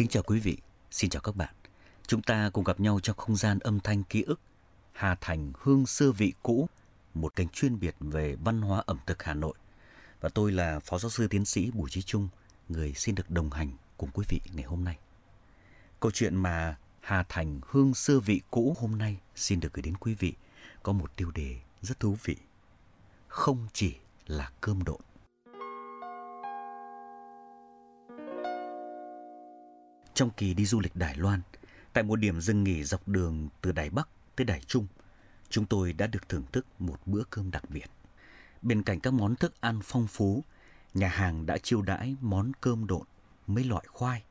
Kính chào quý vị, xin chào các bạn. Chúng ta cùng gặp nhau trong không gian âm thanh ký ức Hà Thành Hương Xưa Vị Cũ, một kênh chuyên biệt về văn hóa ẩm thực Hà Nội. Và tôi là Phó Giáo sư Tiến sĩ Bùi Trí Trung, người xin được đồng hành cùng quý vị ngày hôm nay. Câu chuyện mà Hà Thành Hương Xưa Vị Cũ hôm nay xin được gửi đến quý vị có một tiêu đề rất thú vị. Không chỉ là cơm độn. Trong kỳ đi du lịch Đài Loan, tại một điểm dừng nghỉ dọc đường từ Đài Bắc tới Đài Trung, chúng tôi đã được thưởng thức một bữa cơm đặc biệt. Bên cạnh các món thức ăn phong phú, nhà hàng đã chiêu đãi món cơm độn, mấy loại khoai,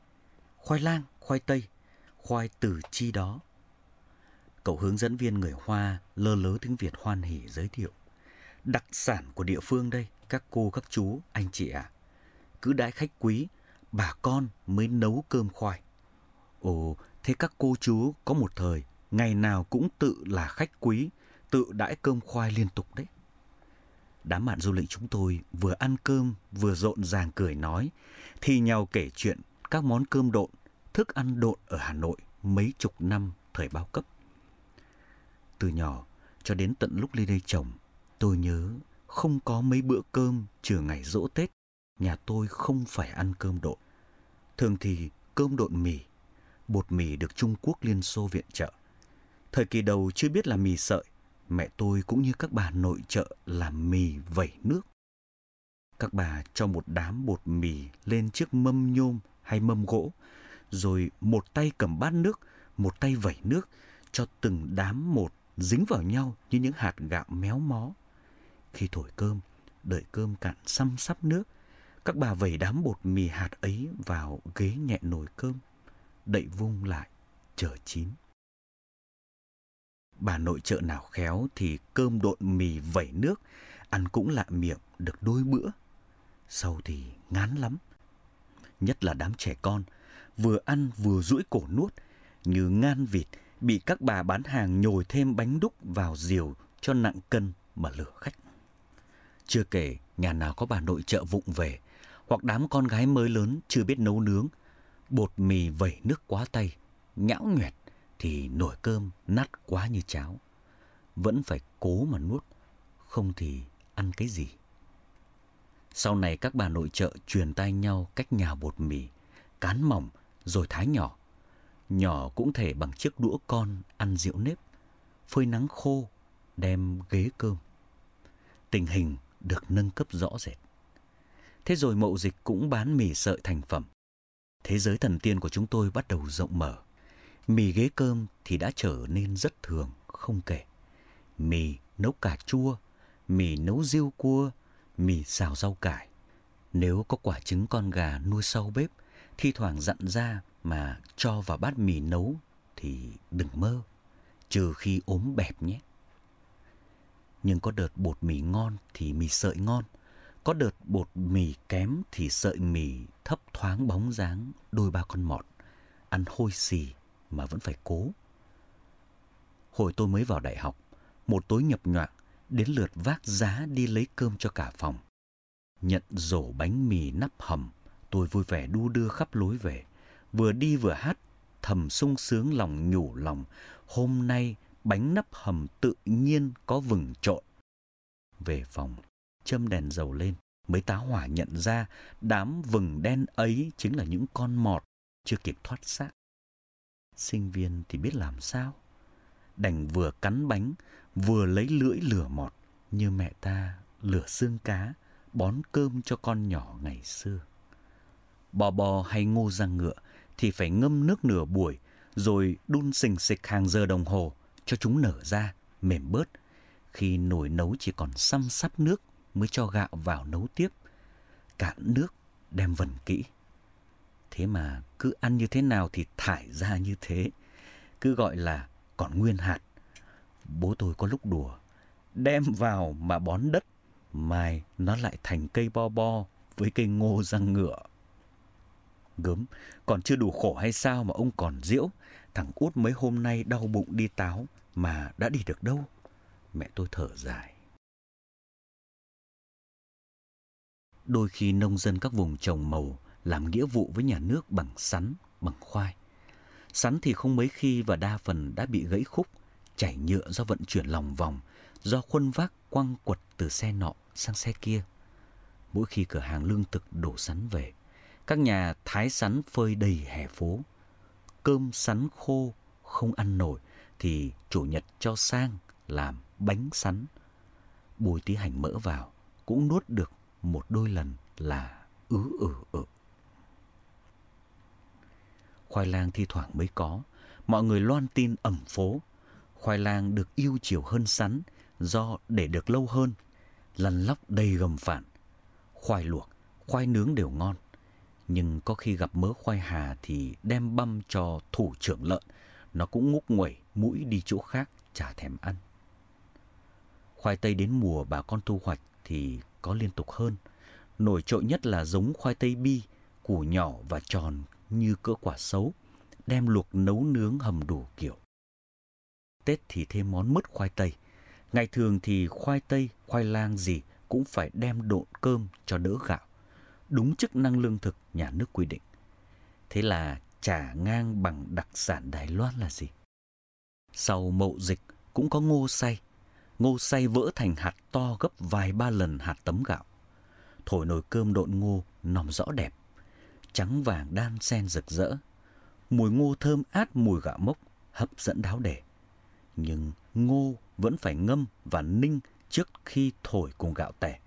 khoai lang, khoai tây, khoai từ chi đó. Cậu hướng dẫn viên người Hoa lơ lớ tiếng Việt hoan hỉ giới thiệu. Đặc sản của địa phương đây, các cô, các chú, anh chị ạ. À. Cứ đãi khách quý, bà con mới nấu cơm khoai. Ồ, thế các cô chú có một thời, ngày nào cũng tự là khách quý, tự đãi cơm khoai liên tục đấy. Đám bạn du lịch chúng tôi vừa ăn cơm vừa rộn ràng cười nói, thì nhau kể chuyện các món cơm độn, thức ăn độn ở Hà Nội mấy chục năm thời bao cấp. Từ nhỏ cho đến tận lúc lên đây chồng, tôi nhớ không có mấy bữa cơm trừ ngày dỗ Tết, nhà tôi không phải ăn cơm độn. Thường thì cơm độn mì, bột mì được Trung Quốc Liên Xô viện trợ. Thời kỳ đầu chưa biết là mì sợi, mẹ tôi cũng như các bà nội trợ làm mì vẩy nước. Các bà cho một đám bột mì lên chiếc mâm nhôm hay mâm gỗ, rồi một tay cầm bát nước, một tay vẩy nước, cho từng đám một dính vào nhau như những hạt gạo méo mó. Khi thổi cơm, đợi cơm cạn xăm sắp nước, các bà vẩy đám bột mì hạt ấy vào ghế nhẹ nồi cơm, đậy vung lại, chờ chín. Bà nội trợ nào khéo thì cơm độn mì vẩy nước, ăn cũng lạ miệng được đôi bữa. Sau thì ngán lắm. Nhất là đám trẻ con, vừa ăn vừa duỗi cổ nuốt, như ngan vịt bị các bà bán hàng nhồi thêm bánh đúc vào diều cho nặng cân mà lừa khách. Chưa kể, nhà nào có bà nội trợ vụng về, hoặc đám con gái mới lớn chưa biết nấu nướng, bột mì vẩy nước quá tay, nhão nhuẹt thì nồi cơm nát quá như cháo. Vẫn phải cố mà nuốt, không thì ăn cái gì. Sau này các bà nội trợ truyền tay nhau cách nhào bột mì, cán mỏng rồi thái nhỏ. Nhỏ cũng thể bằng chiếc đũa con ăn rượu nếp, phơi nắng khô, đem ghế cơm. Tình hình được nâng cấp rõ rệt. Thế rồi mậu dịch cũng bán mì sợi thành phẩm. Thế giới thần tiên của chúng tôi bắt đầu rộng mở. Mì ghế cơm thì đã trở nên rất thường, không kể. Mì nấu cà chua, mì nấu riêu cua, mì xào rau cải. Nếu có quả trứng con gà nuôi sau bếp, thi thoảng dặn ra mà cho vào bát mì nấu thì đừng mơ, trừ khi ốm bẹp nhé. Nhưng có đợt bột mì ngon thì mì sợi ngon, có đợt bột mì kém thì sợi mì thấp thoáng bóng dáng đôi ba con mọt, ăn hôi xì mà vẫn phải cố. Hồi tôi mới vào đại học, một tối nhập nhoạng, đến lượt vác giá đi lấy cơm cho cả phòng. Nhận rổ bánh mì nắp hầm, tôi vui vẻ đu đưa khắp lối về, vừa đi vừa hát, thầm sung sướng lòng nhủ lòng, hôm nay bánh nắp hầm tự nhiên có vừng trộn. Về phòng, châm đèn dầu lên, mới tá hỏa nhận ra đám vừng đen ấy chính là những con mọt chưa kịp thoát xác. Sinh viên thì biết làm sao? Đành vừa cắn bánh, vừa lấy lưỡi lửa mọt như mẹ ta lửa xương cá, bón cơm cho con nhỏ ngày xưa. Bò bò hay ngô răng ngựa thì phải ngâm nước nửa buổi rồi đun sình sịch hàng giờ đồng hồ cho chúng nở ra, mềm bớt. Khi nồi nấu chỉ còn xăm sắp nước mới cho gạo vào nấu tiếp. Cạn nước đem vần kỹ. Thế mà cứ ăn như thế nào thì thải ra như thế. Cứ gọi là còn nguyên hạt. Bố tôi có lúc đùa. Đem vào mà bón đất. Mai nó lại thành cây bo bo với cây ngô răng ngựa. Gớm, còn chưa đủ khổ hay sao mà ông còn diễu. Thằng út mấy hôm nay đau bụng đi táo mà đã đi được đâu. Mẹ tôi thở dài. Đôi khi nông dân các vùng trồng màu làm nghĩa vụ với nhà nước bằng sắn, bằng khoai. Sắn thì không mấy khi và đa phần đã bị gãy khúc, chảy nhựa do vận chuyển lòng vòng, do khuân vác quăng quật từ xe nọ sang xe kia. Mỗi khi cửa hàng lương thực đổ sắn về, các nhà thái sắn phơi đầy hè phố. Cơm sắn khô không ăn nổi thì chủ nhật cho sang làm bánh sắn. Bùi tí hành mỡ vào cũng nuốt được một đôi lần là ứ ử ử. Khoai lang thi thoảng mới có, mọi người loan tin ẩm phố. Khoai lang được yêu chiều hơn sắn do để được lâu hơn, lăn lóc đầy gầm phản. Khoai luộc, khoai nướng đều ngon. Nhưng có khi gặp mớ khoai hà thì đem băm cho thủ trưởng lợn, nó cũng ngúc nguẩy mũi đi chỗ khác chả thèm ăn. Khoai tây đến mùa bà con thu hoạch thì có liên tục hơn. Nổi trội nhất là giống khoai tây bi, củ nhỏ và tròn như cỡ quả xấu, đem luộc nấu nướng hầm đủ kiểu. Tết thì thêm món mứt khoai tây. Ngày thường thì khoai tây, khoai lang gì cũng phải đem độn cơm cho đỡ gạo. Đúng chức năng lương thực nhà nước quy định. Thế là trả ngang bằng đặc sản Đài Loan là gì? Sau mậu dịch cũng có ngô say. Ngô say vỡ thành hạt to gấp vài ba lần hạt tấm gạo. Thổi nồi cơm độn ngô nòm rõ đẹp. Trắng vàng đan xen rực rỡ. Mùi ngô thơm át mùi gạo mốc, hấp dẫn đáo để. Nhưng ngô vẫn phải ngâm và ninh trước khi thổi cùng gạo tẻ.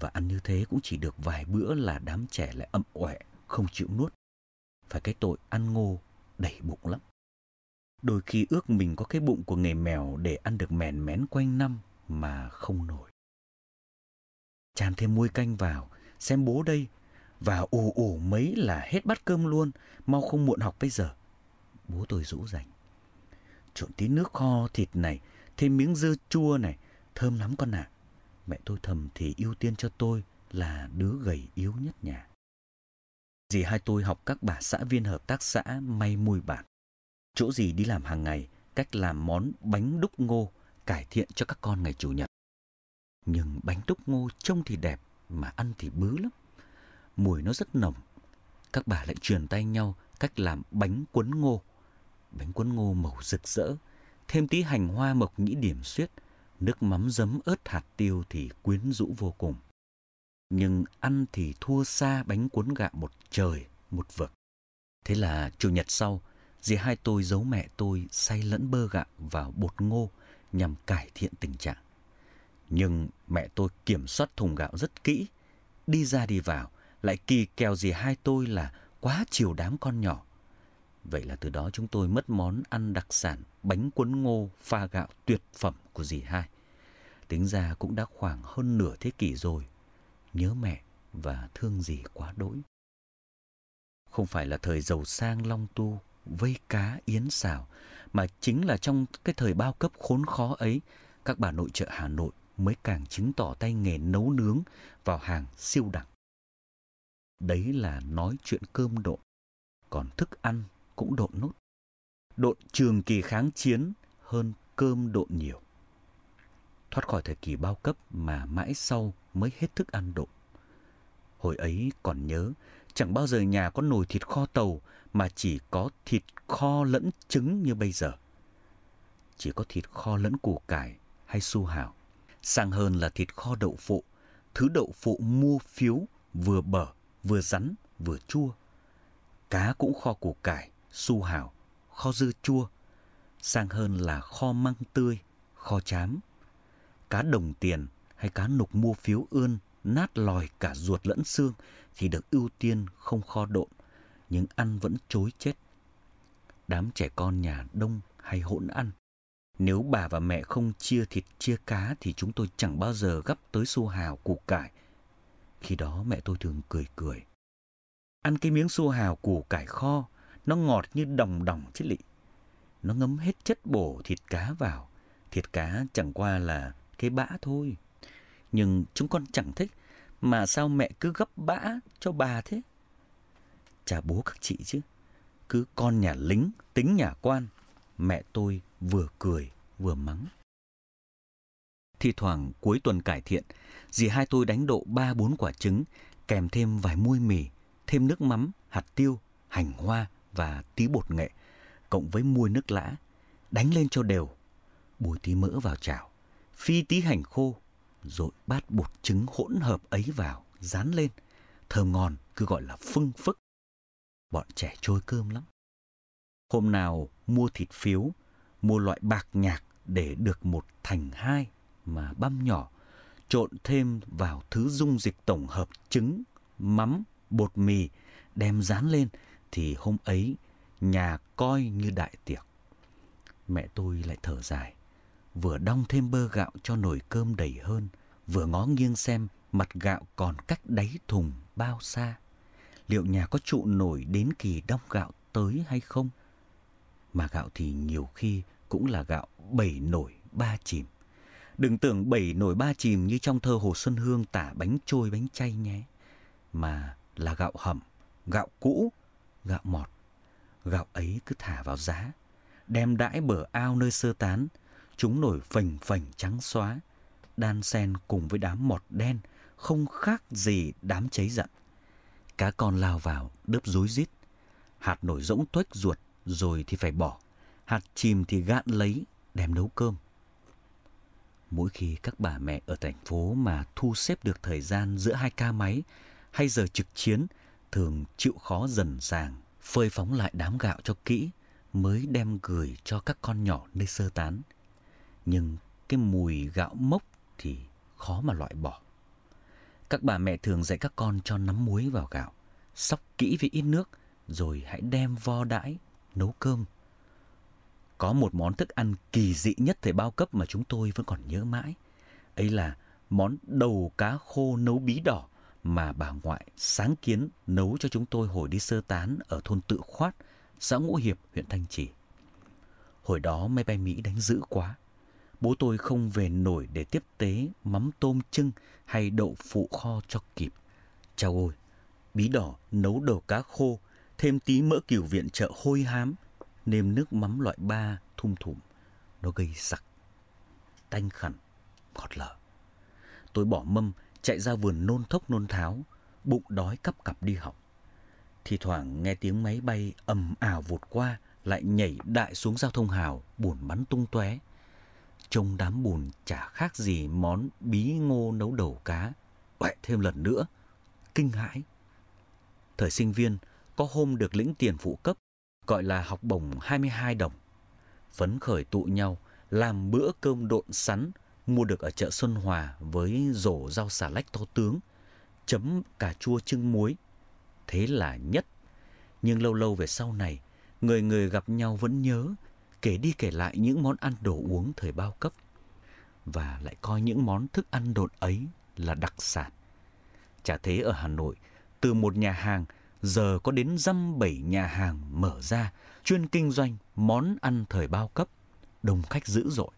Và ăn như thế cũng chỉ được vài bữa là đám trẻ lại ậm ọe, không chịu nuốt. Phải cái tội ăn ngô đầy bụng lắm. Đôi khi ước mình có cái bụng của nghề mèo để ăn được mèn mén quanh năm mà không nổi. Chan thêm muôi canh vào, xem bố đây, và ù ù mấy là hết bát cơm luôn, mau không muộn học bây giờ. Bố tôi rũ rành. Trộn tí nước kho thịt này, thêm miếng dưa chua này, thơm lắm con ạ. À. Mẹ tôi thầm thì ưu tiên cho tôi là đứa gầy yếu nhất nhà. Dì hai tôi học các bà xã viên hợp tác xã may mùi bản. Chỗ gì đi làm hàng ngày, cách làm món bánh đúc ngô cải thiện cho các con ngày Chủ nhật. Nhưng bánh đúc ngô trông thì đẹp mà ăn thì bứ lắm. Mùi nó rất nồng. Các bà lại truyền tay nhau cách làm bánh cuốn ngô. Bánh cuốn ngô màu rực rỡ, thêm tí hành hoa mộc nhĩ điểm xuyết, nước mắm giấm ớt hạt tiêu thì quyến rũ vô cùng. Nhưng ăn thì thua xa bánh cuốn gạo một trời, một vực. Thế là chủ nhật sau, dì hai tôi giấu mẹ tôi say lẫn bơ gạo vào bột ngô nhằm cải thiện tình trạng. Nhưng mẹ tôi kiểm soát thùng gạo rất kỹ, đi ra đi vào, lại kỳ kèo dì hai tôi là quá chiều đám con nhỏ. Vậy là từ đó chúng tôi mất món ăn đặc sản bánh cuốn ngô pha gạo tuyệt phẩm của dì hai. Tính ra cũng đã khoảng hơn nửa thế kỷ rồi. Nhớ mẹ và thương dì quá đỗi. Không phải là thời giàu sang long tu, vây cá yến xào, mà chính là trong cái thời bao cấp khốn khó ấy, các bà nội trợ Hà Nội mới càng chứng tỏ tay nghề nấu nướng vào hàng siêu đẳng. Đấy là nói chuyện cơm độn, còn thức ăn cũng độn nốt. Độn trường kỳ kháng chiến hơn cơm độn nhiều. Thoát khỏi thời kỳ bao cấp mà mãi sau mới hết thức ăn độn. Hồi ấy còn nhớ, chẳng bao giờ nhà có nồi thịt kho tàu mà chỉ có thịt kho lẫn trứng như bây giờ. Chỉ có thịt kho lẫn củ cải hay su hào. Sang hơn là thịt kho đậu phụ, thứ đậu phụ mua phiếu vừa bở, vừa rắn, vừa chua. Cá cũng kho củ cải, su hào, kho dưa chua. Sang hơn là kho măng tươi, kho chám. Cá đồng tiền hay cá nục mua phiếu ươn, nát lòi cả ruột lẫn xương thì được ưu tiên không kho độn, nhưng ăn vẫn chối chết. Đám trẻ con nhà đông hay hỗn ăn, nếu bà và mẹ không chia thịt chia cá thì chúng tôi chẳng bao giờ gấp tới su hào củ cải. Khi đó mẹ tôi thường cười cười. Ăn cái miếng su hào củ cải kho, nó ngọt như đồng đồng chứ lị. Nó ngấm hết chất bổ thịt cá vào. Thịt cá chẳng qua là cái bã thôi. Nhưng chúng con chẳng thích, mà sao mẹ cứ gấp bã cho bà thế? Chả bố các chị chứ. Cứ con nhà lính, tính nhà quan. Mẹ tôi vừa cười vừa mắng. Thì thoảng cuối tuần cải thiện, dì hai tôi đánh độ ba bốn quả trứng, kèm thêm vài muôi mì, thêm nước mắm, hạt tiêu, hành hoa và tí bột nghệ cộng với muôi nước lã, đánh lên cho đều. Bùi tí mỡ vào chảo, phi tí hành khô, rồi bát bột trứng hỗn hợp ấy vào, dán lên. Thơm ngon, cứ gọi là phưng phức. Bọn trẻ trôi cơm lắm. Hôm nào mua thịt phiếu, mua loại bạc nhạc để được một thành hai mà băm nhỏ, trộn thêm vào thứ dung dịch tổng hợp trứng, mắm, bột mì, đem dán lên thì hôm ấy nhà coi như đại tiệc. Mẹ tôi lại thở dài, vừa đong thêm bơ gạo cho nồi cơm đầy hơn, vừa ngó nghiêng xem mặt gạo còn cách đáy thùng bao xa. Liệu nhà có trụ nổi đến kỳ đong gạo tới hay không? Mà gạo thì nhiều khi cũng là gạo bảy nổi ba chìm. Đừng tưởng bảy nổi ba chìm như trong thơ Hồ Xuân Hương tả bánh trôi bánh chay nhé. Mà là gạo hầm, gạo cũ, gạo mọt. Gạo ấy cứ thả vào giá, đem đãi bờ ao nơi sơ tán, chúng nổi phành phành trắng xóa, đan xen cùng với đám mọt đen, không khác gì đám cháy giận. Cá con lao vào, đớp rối rít. Hạt nổi rỗng tuếch ruột, rồi thì phải bỏ. Hạt chìm thì gạn lấy, đem nấu cơm. Mỗi khi các bà mẹ ở thành phố mà thu xếp được thời gian giữa hai ca máy hay giờ trực chiến thường chịu khó dần sàng, phơi phóng lại đám gạo cho kỹ mới đem gửi cho các con nhỏ nơi sơ tán. Nhưng cái mùi gạo mốc thì khó mà loại bỏ. Các bà mẹ thường dạy các con cho nắm muối vào gạo, sóc kỹ với ít nước, rồi hãy đem vo đãi, nấu cơm. Có một món thức ăn kỳ dị nhất thời bao cấp mà chúng tôi vẫn còn nhớ mãi. Ấy là món đầu cá khô nấu bí đỏ mà bà ngoại sáng kiến nấu cho chúng tôi hồi đi sơ tán ở thôn Tự Khoát, xã Ngũ Hiệp, huyện Thanh Trì. Hồi đó máy bay Mỹ đánh dữ quá. Bố tôi không về nổi để tiếp tế mắm tôm trưng hay đậu phụ kho cho kịp. Chào ôi, bí đỏ nấu đầu cá khô, thêm tí mỡ cừu viện chợ hôi hám, nêm nước mắm loại ba thum thủm. Nó gây sặc, tanh khẩn, ngọt lở. Tôi bỏ mâm chạy ra vườn nôn thốc nôn tháo, bụng đói cắp cặp đi học. Thì thoảng nghe tiếng máy bay ầm ào vụt qua, lại nhảy đại xuống giao thông hào, buồn bắn tung tóe. Trông đám bùn chả khác gì món bí ngô nấu đầu cá. Quẹ thêm lần nữa, kinh hãi. Thời sinh viên, có hôm được lĩnh tiền phụ cấp, gọi là học bổng 22 đồng. Phấn khởi tụ nhau, làm bữa cơm độn sắn, mua được ở chợ Xuân Hòa với rổ rau xà lách to tướng, chấm cà chua trưng muối. Thế là nhất. Nhưng lâu lâu về sau này, người người gặp nhau vẫn nhớ, kể đi kể lại những món ăn đồ uống thời bao cấp. Và lại coi những món thức ăn độn ấy là đặc sản. Chả thế ở Hà Nội, từ một nhà hàng giờ có đến dăm bảy nhà hàng mở ra chuyên kinh doanh món ăn thời bao cấp, đông khách dữ dội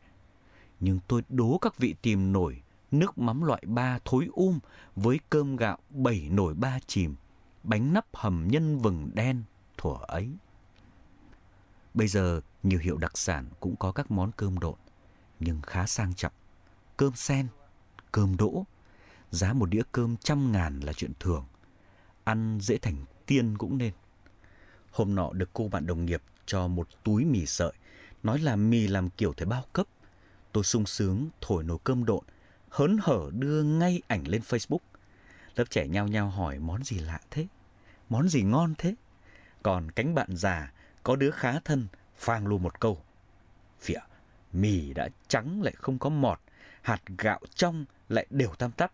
nhưng tôi đố các vị tìm nổi nước mắm loại ba thối um với cơm gạo bảy nổi ba chìm, bánh nắp hầm nhân vừng đen thuở ấy. Bây giờ nhiều hiệu đặc sản cũng có các món cơm độn, nhưng khá sang trọng. Cơm sen, cơm đỗ, giá một đĩa cơm trăm ngàn là chuyện thường. Ăn dễ thành tiên cũng nên. Hôm nọ được cô bạn đồng nghiệp cho một túi mì sợi, nói là mì làm kiểu thế bao cấp Tôi sung sướng thổi nồi cơm độn, hớn hở đưa ngay ảnh lên Facebook. Lớp trẻ nhao nhao hỏi món gì lạ thế? Món gì ngon thế? Còn cánh bạn già, có đứa khá thân, phang luôn một câu. Phịa, mì đã trắng lại không có mọt, hạt gạo trong lại đều tam tắp.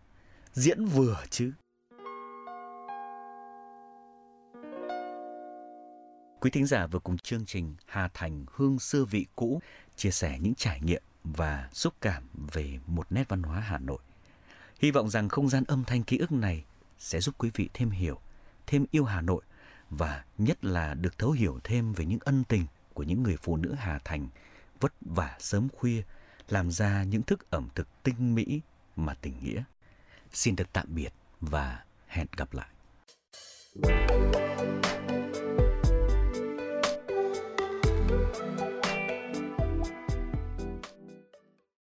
Diễn vừa chứ. Quý thính giả vừa cùng chương trình Hà Thành Hương Xưa Vị Cũ chia sẻ những trải nghiệm và xúc cảm về một nét văn hóa Hà Nội. Hy vọng rằng không gian âm thanh ký ức này sẽ giúp quý vị thêm hiểu, thêm yêu Hà Nội và nhất là được thấu hiểu thêm về những ân tình của những người phụ nữ Hà Thành vất vả sớm khuya, làm ra những thức ẩm thực tinh mỹ mà tình nghĩa. Xin được tạm biệt và hẹn gặp lại. thank you